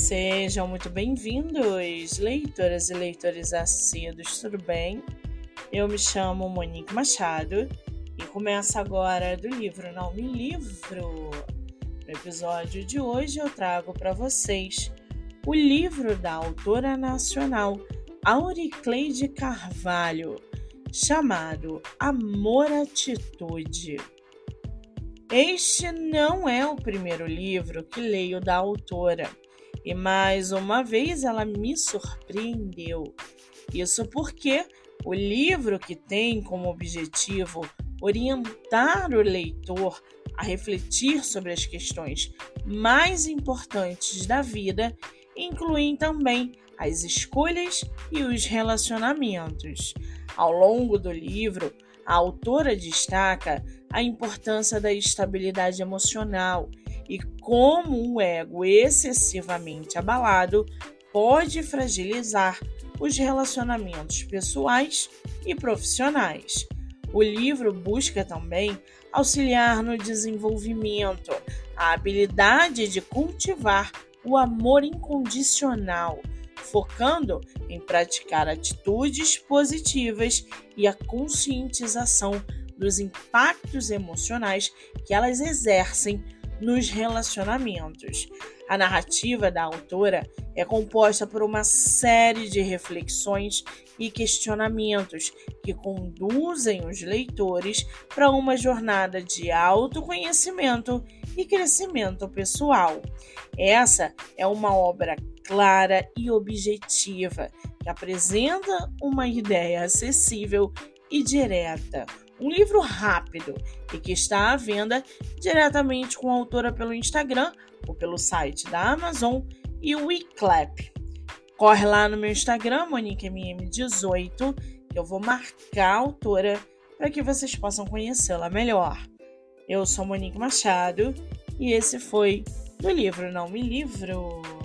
Sejam muito bem-vindos, leitoras e leitores assíduos, tudo bem? Eu me chamo Monique Machado e começo agora do livro Não Me Livro. No episódio de hoje eu trago para vocês o livro da autora nacional Auricleide Carvalho, chamado Amor Atitude. Este não é o primeiro livro que leio da autora e mais uma vez ela me surpreendeu. Isso porque o livro que tem como objetivo orientar o leitor a refletir sobre as questões mais importantes da vida incluem também as escolhas e os relacionamentos. Ao longo do livro, a autora destaca a importância da estabilidade emocional como o ego excessivamente abalado pode fragilizar os relacionamentos pessoais e profissionais. O livro busca também auxiliar no desenvolvimento, a habilidade de cultivar o amor incondicional, focando em praticar atitudes positivas e a conscientização dos impactos emocionais que elas exercem nos relacionamentos. A narrativa da autora é composta por uma série de reflexões e questionamentos que conduzem os leitores para uma jornada de autoconhecimento e crescimento pessoal. Essa é uma obra clara e objetiva que apresenta uma ideia acessível e direta, um livro rápido e que está à venda diretamente com a autora pelo Instagram ou pelo site da Amazon e o WeClap. Corre lá no meu Instagram, MoniqueMM18, que eu vou marcar a autora para que vocês possam conhecê-la melhor. Eu sou Monique Machado e esse foi do livro Não Me Livro.